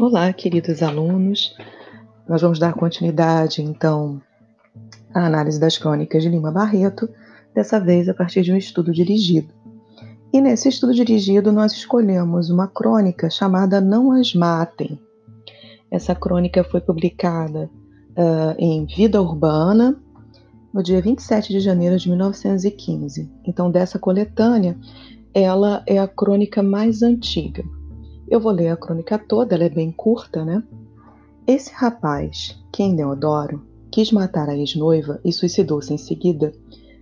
Olá, queridos alunos. Nós vamos dar continuidade, então, à análise das crônicas de Lima Barreto, dessa vez a partir de um estudo dirigido. E nesse estudo dirigido, nós escolhemos uma crônica chamada Não As Matem. Essa crônica foi publicada uh, em Vida Urbana, no dia 27 de janeiro de 1915. Então, dessa coletânea, ela é a crônica mais antiga. Eu vou ler a crônica toda, ela é bem curta, né? Esse rapaz, quem Deodoro, quis matar a ex-noiva e suicidou-se em seguida,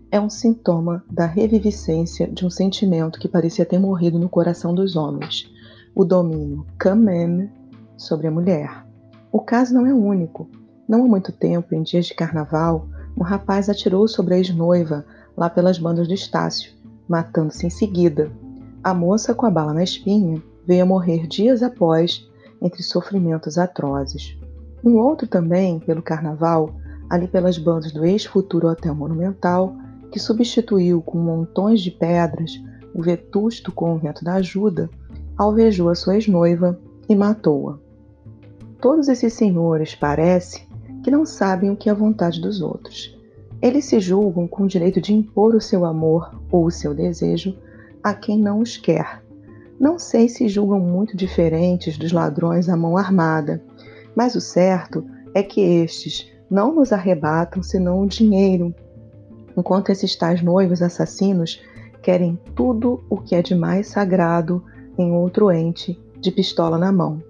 é um sintoma da reviviscência de um sentimento que parecia ter morrido no coração dos homens, o domínio quand sobre a mulher. O caso não é único. Não há muito tempo, em dias de carnaval, um rapaz atirou sobre a ex-noiva lá pelas bandas do Estácio, matando-se em seguida. A moça, com a bala na espinha, veio a morrer dias após, entre sofrimentos atrozes. Um outro também, pelo carnaval, ali pelas bandas do ex-futuro Hotel Monumental, que substituiu com montões de pedras o vetusto convento da ajuda, alvejou a sua ex-noiva e matou-a. Todos esses senhores, parece, que não sabem o que é a vontade dos outros. Eles se julgam com o direito de impor o seu amor ou o seu desejo a quem não os quer, não sei se julgam muito diferentes dos ladrões à mão armada, mas o certo é que estes não nos arrebatam senão o dinheiro, enquanto esses tais noivos assassinos querem tudo o que é de mais sagrado em outro ente, de pistola na mão.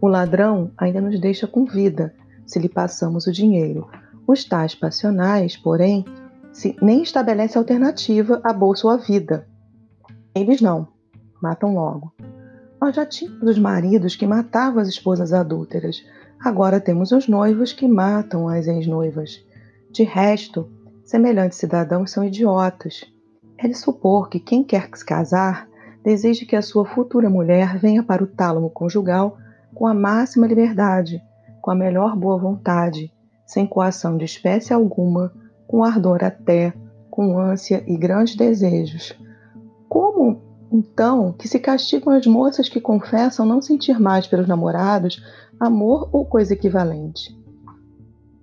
O ladrão ainda nos deixa com vida, se lhe passamos o dinheiro. Os tais passionais, porém, se, nem estabelece alternativa à bolsa ou à vida. Eles não matam logo. Nós já tínhamos os maridos que matavam as esposas adúlteras. Agora temos os noivos que matam as ex-noivas. De resto, semelhantes cidadãos são idiotas. É de supor que quem quer se casar deseje que a sua futura mulher venha para o tálamo conjugal com a máxima liberdade, com a melhor boa vontade, sem coação de espécie alguma, com ardor até, com ânsia e grandes desejos. Como então, que se castigam as moças que confessam não sentir mais pelos namorados amor ou coisa equivalente.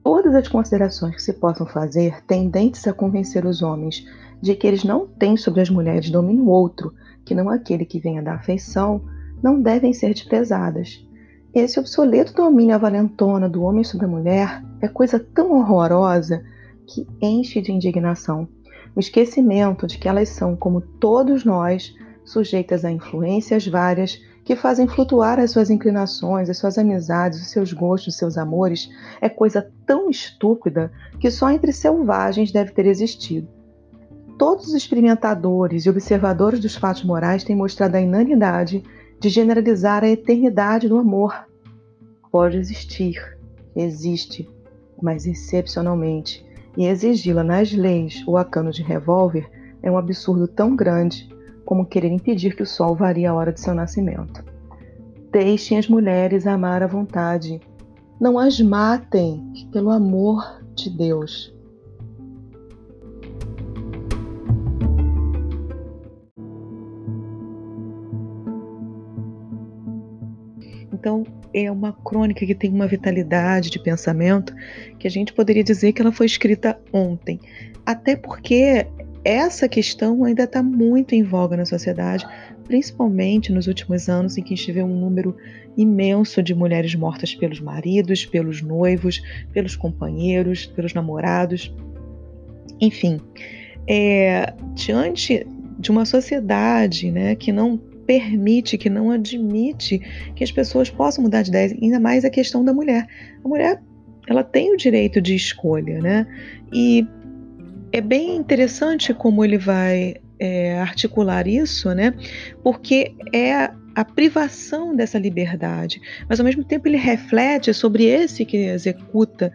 Todas as considerações que se possam fazer tendentes a convencer os homens de que eles não têm sobre as mulheres domínio outro, que não aquele que venha da afeição, não devem ser desprezadas. Esse obsoleto domínio avalentona do homem sobre a mulher é coisa tão horrorosa que enche de indignação. O esquecimento de que elas são, como todos nós, sujeitas a influências várias que fazem flutuar as suas inclinações, as suas amizades, os seus gostos, os seus amores, é coisa tão estúpida que só entre selvagens deve ter existido. Todos os experimentadores e observadores dos fatos morais têm mostrado a inanidade de generalizar a eternidade do amor. Pode existir, existe, mas excepcionalmente, e exigi-la nas leis ou a cano de revólver é um absurdo tão grande como querer impedir que o sol varie a hora de seu nascimento. Deixem as mulheres amar à vontade. Não as matem, pelo amor de Deus. Então, é uma crônica que tem uma vitalidade de pensamento que a gente poderia dizer que ela foi escrita ontem. Até porque essa questão ainda está muito em voga na sociedade, principalmente nos últimos anos em que estive um número imenso de mulheres mortas pelos maridos, pelos noivos, pelos companheiros, pelos namorados. Enfim, é, diante de uma sociedade né, que não permite, que não admite que as pessoas possam mudar de ideia, ainda mais a questão da mulher. A mulher ela tem o direito de escolha, né? E é bem interessante como ele vai é, articular isso, né? Porque é a privação dessa liberdade, mas ao mesmo tempo ele reflete sobre esse que executa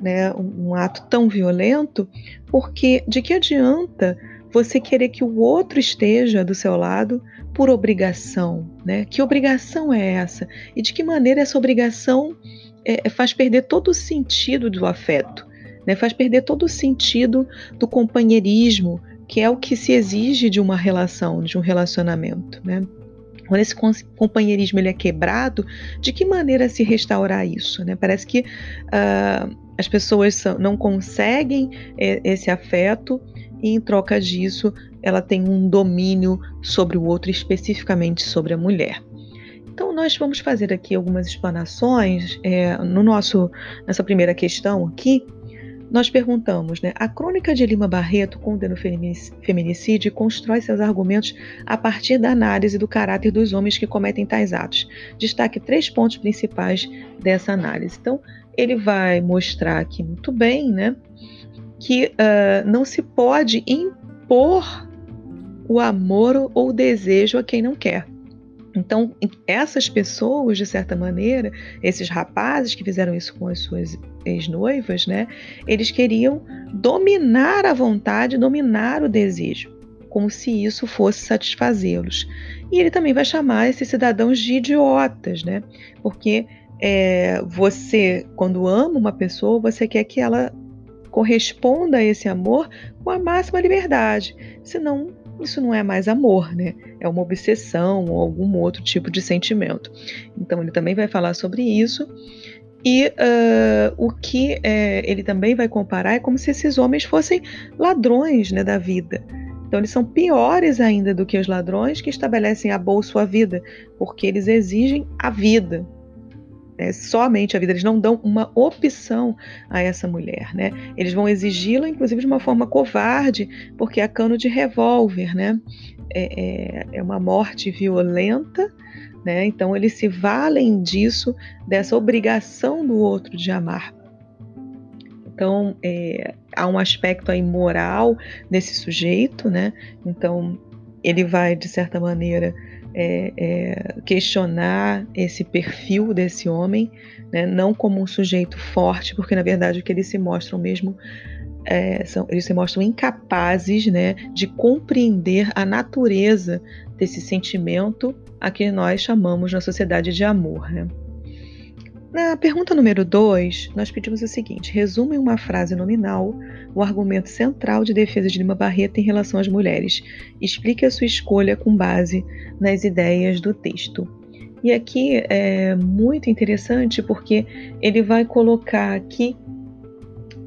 né, um, ato tão violento, porque de que adianta você querer que o outro esteja do seu lado por obrigação, né? Que obrigação é essa? E de que maneira essa obrigação é, faz perder todo o sentido do afeto? Né? faz perder todo o sentido do companheirismo, que é o que se exige de uma relação, de um relacionamento. Né? quando esse companheirismo ele é quebrado, de que maneira se restaurar isso? Né? Parece que uh, as pessoas são, não conseguem é, esse afeto e, em troca disso, ela tem um domínio sobre o outro, especificamente sobre a mulher. Então, nós vamos fazer aqui algumas explanações é, no nosso, nessa primeira questão aqui, nós perguntamos, né? A crônica de Lima Barreto condena o feminicídio e constrói seus argumentos a partir da análise do caráter dos homens que cometem tais atos. Destaque três pontos principais dessa análise. Então, ele vai mostrar aqui muito bem, né? Que uh, não se pode impor o amor ou o desejo a quem não quer. Então, essas pessoas, de certa maneira, esses rapazes que fizeram isso com as suas ex-noivas, né, eles queriam dominar a vontade, dominar o desejo, como se isso fosse satisfazê-los. E ele também vai chamar esses cidadãos de idiotas, né, porque é, você, quando ama uma pessoa, você quer que ela corresponda a esse amor com a máxima liberdade, senão isso não é mais amor, né? É uma obsessão ou algum outro tipo de sentimento. Então ele também vai falar sobre isso. E uh, o que é, ele também vai comparar é como se esses homens fossem ladrões né, da vida. Então eles são piores ainda do que os ladrões que estabelecem a bolsa a vida, porque eles exigem a vida, né, somente a vida, eles não dão uma opção a essa mulher, né? Eles vão exigi-la, inclusive, de uma forma covarde, porque é cano de revólver, né? É, é, é uma morte violenta, né? Então eles se valem disso, dessa obrigação do outro de amar. Então é, há um aspecto aí moral desse sujeito, né? Então ele vai de certa maneira é, é, questionar esse perfil desse homem, né, não como um sujeito forte, porque na verdade o que eles se mostram mesmo é, são, eles se mostram incapazes né, de compreender a natureza desse sentimento a que nós chamamos na sociedade de amor. Né? Na pergunta número 2, nós pedimos o seguinte: resume em uma frase nominal o argumento central de defesa de Lima Barreto em relação às mulheres. Explique a sua escolha com base nas ideias do texto. E aqui é muito interessante porque ele vai colocar aqui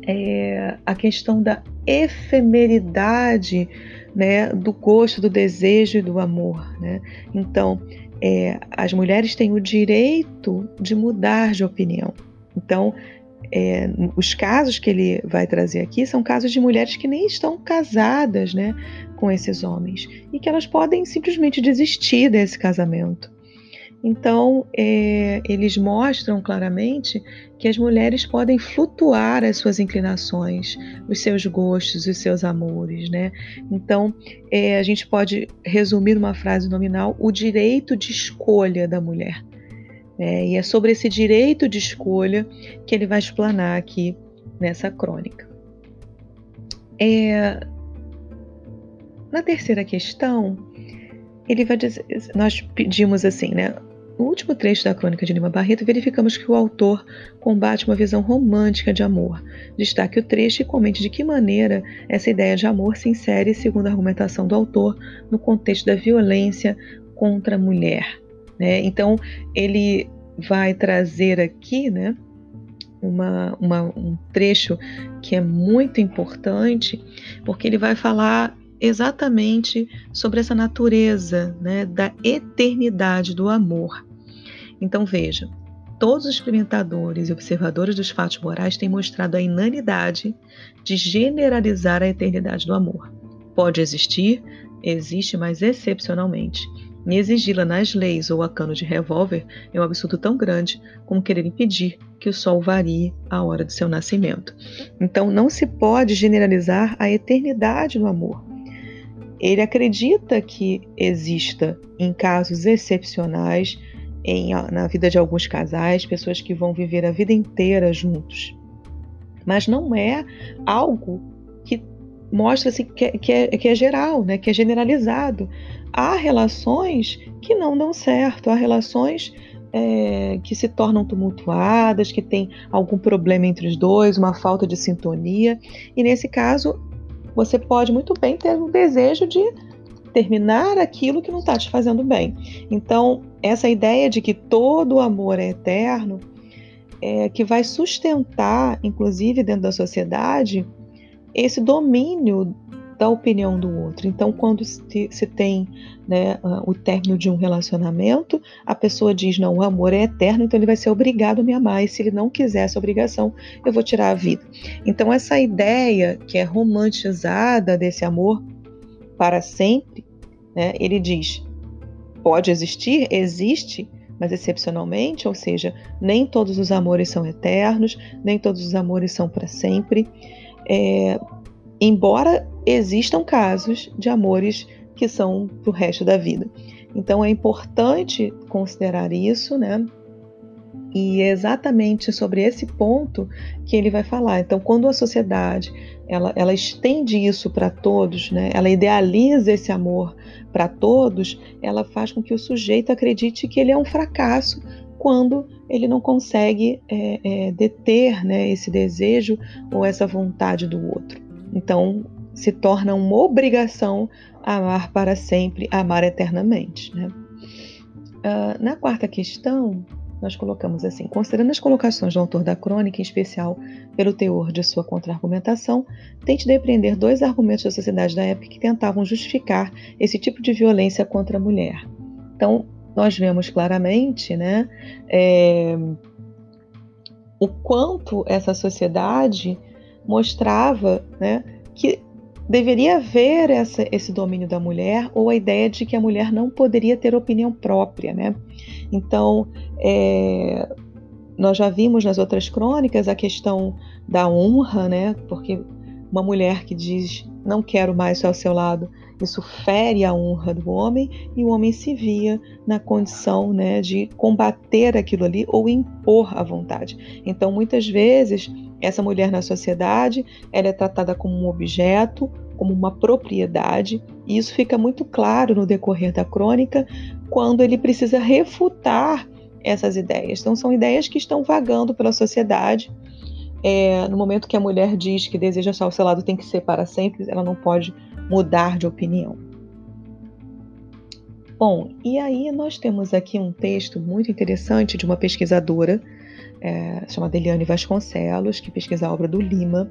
é, a questão da efemeridade né, do gosto, do desejo e do amor. Né? Então, é, as mulheres têm o direito de mudar de opinião. Então, é, os casos que ele vai trazer aqui são casos de mulheres que nem estão casadas né, com esses homens e que elas podem simplesmente desistir desse casamento. Então, é, eles mostram claramente que as mulheres podem flutuar as suas inclinações, os seus gostos, os seus amores, né? Então, é, a gente pode resumir numa frase nominal o direito de escolha da mulher. É, e é sobre esse direito de escolha que ele vai explanar aqui nessa crônica. É, na terceira questão, ele vai dizer, nós pedimos assim, né? No último trecho da Crônica de Lima Barreto, verificamos que o autor combate uma visão romântica de amor. Destaque o trecho e comente de que maneira essa ideia de amor se insere, segundo a argumentação do autor, no contexto da violência contra a mulher. Né? Então, ele vai trazer aqui né, uma, uma, um trecho que é muito importante, porque ele vai falar exatamente sobre essa natureza né, da eternidade do amor. Então veja, todos os experimentadores e observadores dos fatos morais têm mostrado a inanidade de generalizar a eternidade do amor. Pode existir, existe, mas excepcionalmente. E exigi-la nas leis ou a cano de revólver é um absurdo tão grande como querer impedir que o sol varie a hora de seu nascimento. Então não se pode generalizar a eternidade do amor. Ele acredita que exista, em casos excepcionais, em, na vida de alguns casais, pessoas que vão viver a vida inteira juntos. Mas não é algo que mostra assim, que, que, é, que é geral, né? que é generalizado. Há relações que não dão certo, há relações é, que se tornam tumultuadas, que tem algum problema entre os dois, uma falta de sintonia. E nesse caso, você pode muito bem ter o desejo de terminar aquilo que não está te fazendo bem. Então, essa ideia de que todo amor é eterno é que vai sustentar, inclusive dentro da sociedade, esse domínio da opinião do outro. Então, quando se, tem né, o término de um relacionamento, a pessoa diz: não, o amor é eterno, então ele vai ser obrigado a me amar. E se ele não quiser essa obrigação, eu vou tirar a vida. Então, essa ideia que é romantizada desse amor para sempre, né, ele diz: pode existir, existe, mas excepcionalmente, ou seja, nem todos os amores são eternos, nem todos os amores são para sempre. É, embora existam casos de amores que são para o resto da vida. Então é importante considerar isso, né? E é exatamente sobre esse ponto que ele vai falar. Então, quando a sociedade ela, ela estende isso para todos, né? ela idealiza esse amor para todos, ela faz com que o sujeito acredite que ele é um fracasso quando ele não consegue é, é, deter né, esse desejo ou essa vontade do outro. Então, se torna uma obrigação amar para sempre, amar eternamente. Né? Uh, na quarta questão, nós colocamos assim: considerando as colocações do autor da crônica, em especial pelo teor de sua contra-argumentação, tente depreender dois argumentos da sociedade da época que tentavam justificar esse tipo de violência contra a mulher. Então, nós vemos claramente né, é, o quanto essa sociedade mostrava né, que deveria haver essa, esse domínio da mulher ou a ideia de que a mulher não poderia ter opinião própria, né? Então, é, nós já vimos nas outras crônicas a questão da honra, né? Porque uma mulher que diz não quero mais ao seu lado, isso fere a honra do homem e o homem se via na condição né, de combater aquilo ali ou impor a vontade. Então, muitas vezes, essa mulher na sociedade ela é tratada como um objeto, como uma propriedade, e isso fica muito claro no decorrer da crônica quando ele precisa refutar essas ideias. Então, são ideias que estão vagando pela sociedade. É, no momento que a mulher diz que deseja estar ao seu lado tem que ser para sempre, ela não pode mudar de opinião. Bom, e aí nós temos aqui um texto muito interessante de uma pesquisadora é, chamada Eliane Vasconcelos, que pesquisa a obra do Lima,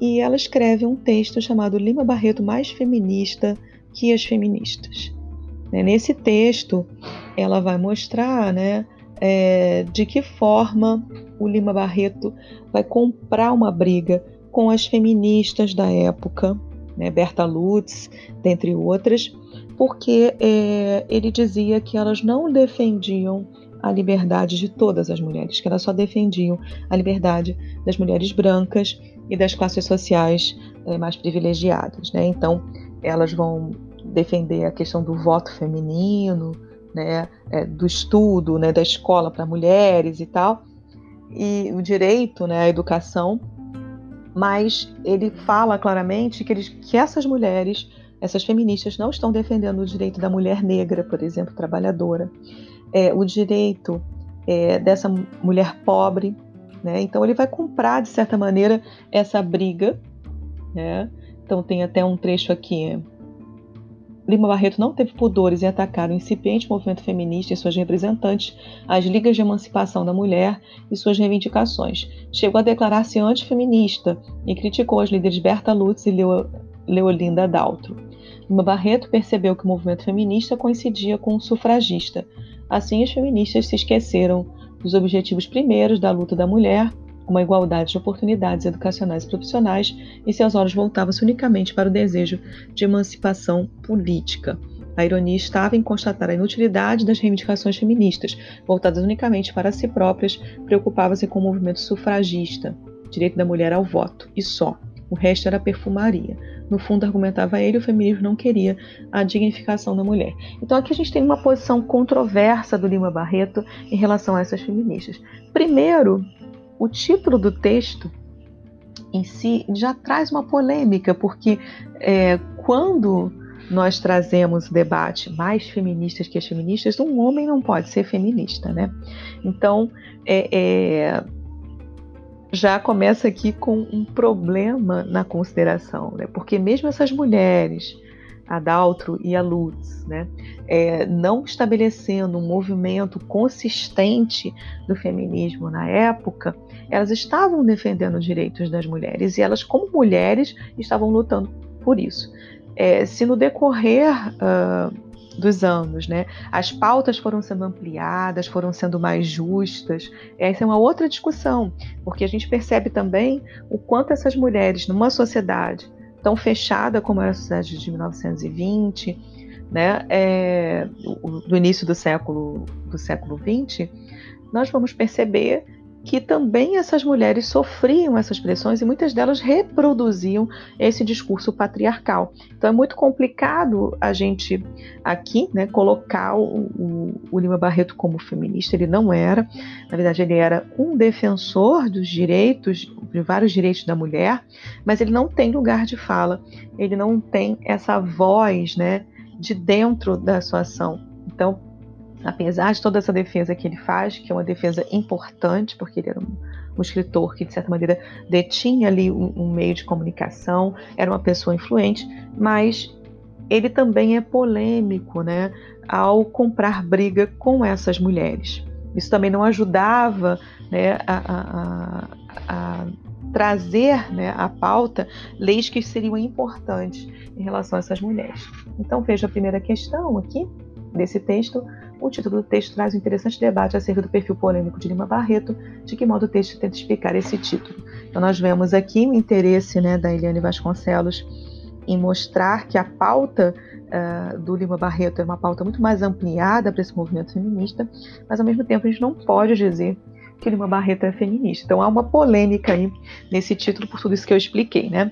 e ela escreve um texto chamado Lima Barreto mais feminista que as feministas. Né, nesse texto, ela vai mostrar né, é, de que forma o Lima Barreto vai comprar uma briga com as feministas da época, né, Berta Lutz, dentre outras, porque é, ele dizia que elas não defendiam a liberdade de todas as mulheres, que elas só defendiam a liberdade das mulheres brancas e das classes sociais é, mais privilegiadas. Né? Então, elas vão defender a questão do voto feminino, né, é, do estudo, né, da escola para mulheres e tal, e o direito né, à educação, mas ele fala claramente que, eles, que essas mulheres, essas feministas, não estão defendendo o direito da mulher negra, por exemplo, trabalhadora, é, o direito é, dessa mulher pobre. Né? Então ele vai comprar, de certa maneira, essa briga. Né? Então tem até um trecho aqui Lima Barreto não teve pudores em atacar o incipiente movimento feminista e suas representantes, as ligas de emancipação da mulher e suas reivindicações. Chegou a declarar-se antifeminista e criticou as líderes Berta Lutz e Leo, Leolinda Daltro. Lima Barreto percebeu que o movimento feminista coincidia com o sufragista. Assim, as feministas se esqueceram dos objetivos primeiros da luta da mulher uma igualdade de oportunidades educacionais e profissionais, e seus olhos voltavam-se unicamente para o desejo de emancipação política. A ironia estava em constatar a inutilidade das reivindicações feministas, voltadas unicamente para si próprias, preocupava-se com o movimento sufragista, direito da mulher ao voto, e só. O resto era perfumaria. No fundo, argumentava ele, o feminismo não queria a dignificação da mulher. Então aqui a gente tem uma posição controversa do Lima Barreto em relação a essas feministas. Primeiro, o título do texto em si já traz uma polêmica, porque é, quando nós trazemos debate mais feministas que as feministas, um homem não pode ser feminista, né? Então, é, é, já começa aqui com um problema na consideração, né? Porque mesmo essas mulheres a Daltro e a Lutz, né? É, não estabelecendo um movimento consistente do feminismo na época, elas estavam defendendo os direitos das mulheres e elas, como mulheres, estavam lutando por isso. É, se no decorrer uh, dos anos, né, as pautas foram sendo ampliadas, foram sendo mais justas, essa é uma outra discussão, porque a gente percebe também o quanto essas mulheres, numa sociedade tão fechada como era a sociedade de 1920, né, é, do início do século do século 20, nós vamos perceber que também essas mulheres sofriam essas pressões e muitas delas reproduziam esse discurso patriarcal. Então é muito complicado a gente aqui né, colocar o, o, o, Lima Barreto como feminista. Ele não era, na verdade, ele era um defensor dos direitos, de vários direitos da mulher, mas ele não tem lugar de fala, ele não tem essa voz né, de dentro da sua ação. Então, apesar de toda essa defesa que ele faz, que é uma defesa importante, porque ele era um, um escritor que, de certa maneira, detinha ali um, um, meio de comunicação, era uma pessoa influente, mas ele também é polêmico né, ao comprar briga com essas mulheres. Isso também não ajudava né, a, a, a, trazer né, à pauta leis que seriam importantes em relação a essas mulheres. Então, veja a primeira questão aqui desse texto o título do texto traz um interessante debate acerca do perfil polêmico de Lima Barreto, de que modo o texto tenta explicar esse título. Então, nós vemos aqui o interesse né, da Eliane Vasconcelos em mostrar que a pauta uh, do Lima Barreto é uma pauta muito mais ampliada para esse movimento feminista, mas ao mesmo tempo a gente não pode dizer que Lima Barreto é feminista. Então há uma polêmica aí nesse título por tudo isso que eu expliquei, né?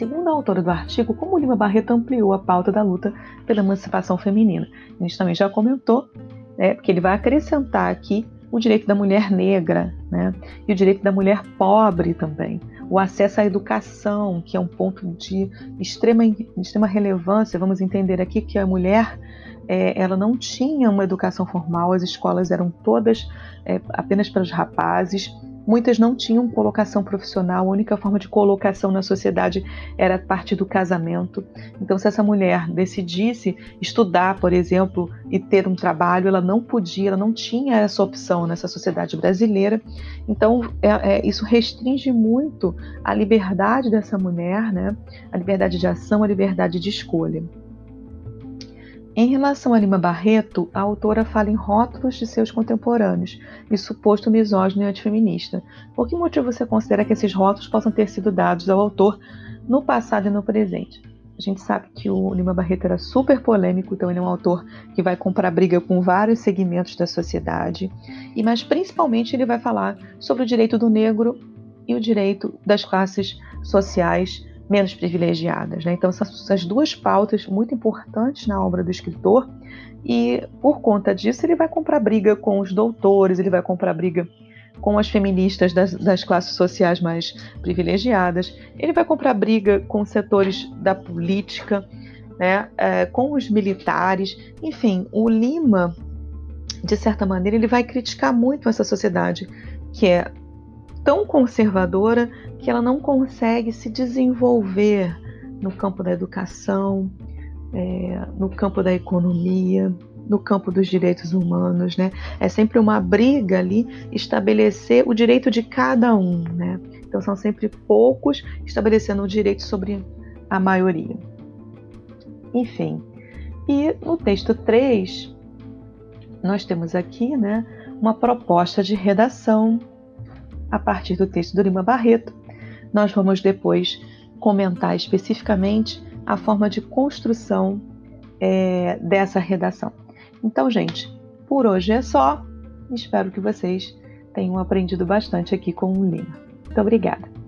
Segundo a autora do artigo, como Lima Barreto ampliou a pauta da luta pela emancipação feminina. A gente também já comentou, né, porque ele vai acrescentar aqui o direito da mulher negra né, e o direito da mulher pobre também. O acesso à educação, que é um ponto de extrema, extrema relevância. Vamos entender aqui que a mulher é, ela não tinha uma educação formal, as escolas eram todas é, apenas para os rapazes Muitas não tinham colocação profissional, a única forma de colocação na sociedade era a partir do casamento. Então, se essa mulher decidisse estudar, por exemplo, e ter um trabalho, ela não podia, ela não tinha essa opção nessa sociedade brasileira. Então, é, é, isso restringe muito a liberdade dessa mulher, né? a liberdade de ação, a liberdade de escolha. Em relação a Lima Barreto, a autora fala em rótulos de seus contemporâneos e suposto misógino e antifeminista. Por que motivo você considera que esses rótulos possam ter sido dados ao autor no passado e no presente? A gente sabe que o Lima Barreto era super polêmico, então ele é um autor que vai comprar briga com vários segmentos da sociedade, e mas principalmente ele vai falar sobre o direito do negro e o direito das classes sociais menos privilegiadas. Né? Então, são essas duas pautas muito importantes na obra do escritor, e por conta disso, ele vai comprar briga com os doutores, ele vai comprar briga com as feministas das, das classes sociais mais privilegiadas, ele vai comprar briga com setores da política, né? É, com os militares, enfim, o Lima, de certa maneira, ele vai criticar muito essa sociedade que é tão conservadora que ela não consegue se desenvolver no campo da educação, é, no campo da economia, no campo dos direitos humanos, né? É sempre uma briga ali estabelecer o direito de cada um, né? Então são sempre poucos estabelecendo o direito sobre a maioria. Enfim, e no texto 3, nós temos aqui, né, uma proposta de redação a partir do texto do Lima Barreto. Nós vamos depois comentar especificamente a forma de construção é, dessa redação. Então, gente, por hoje é só. Espero que vocês tenham aprendido bastante aqui com o Lima. Muito obrigada.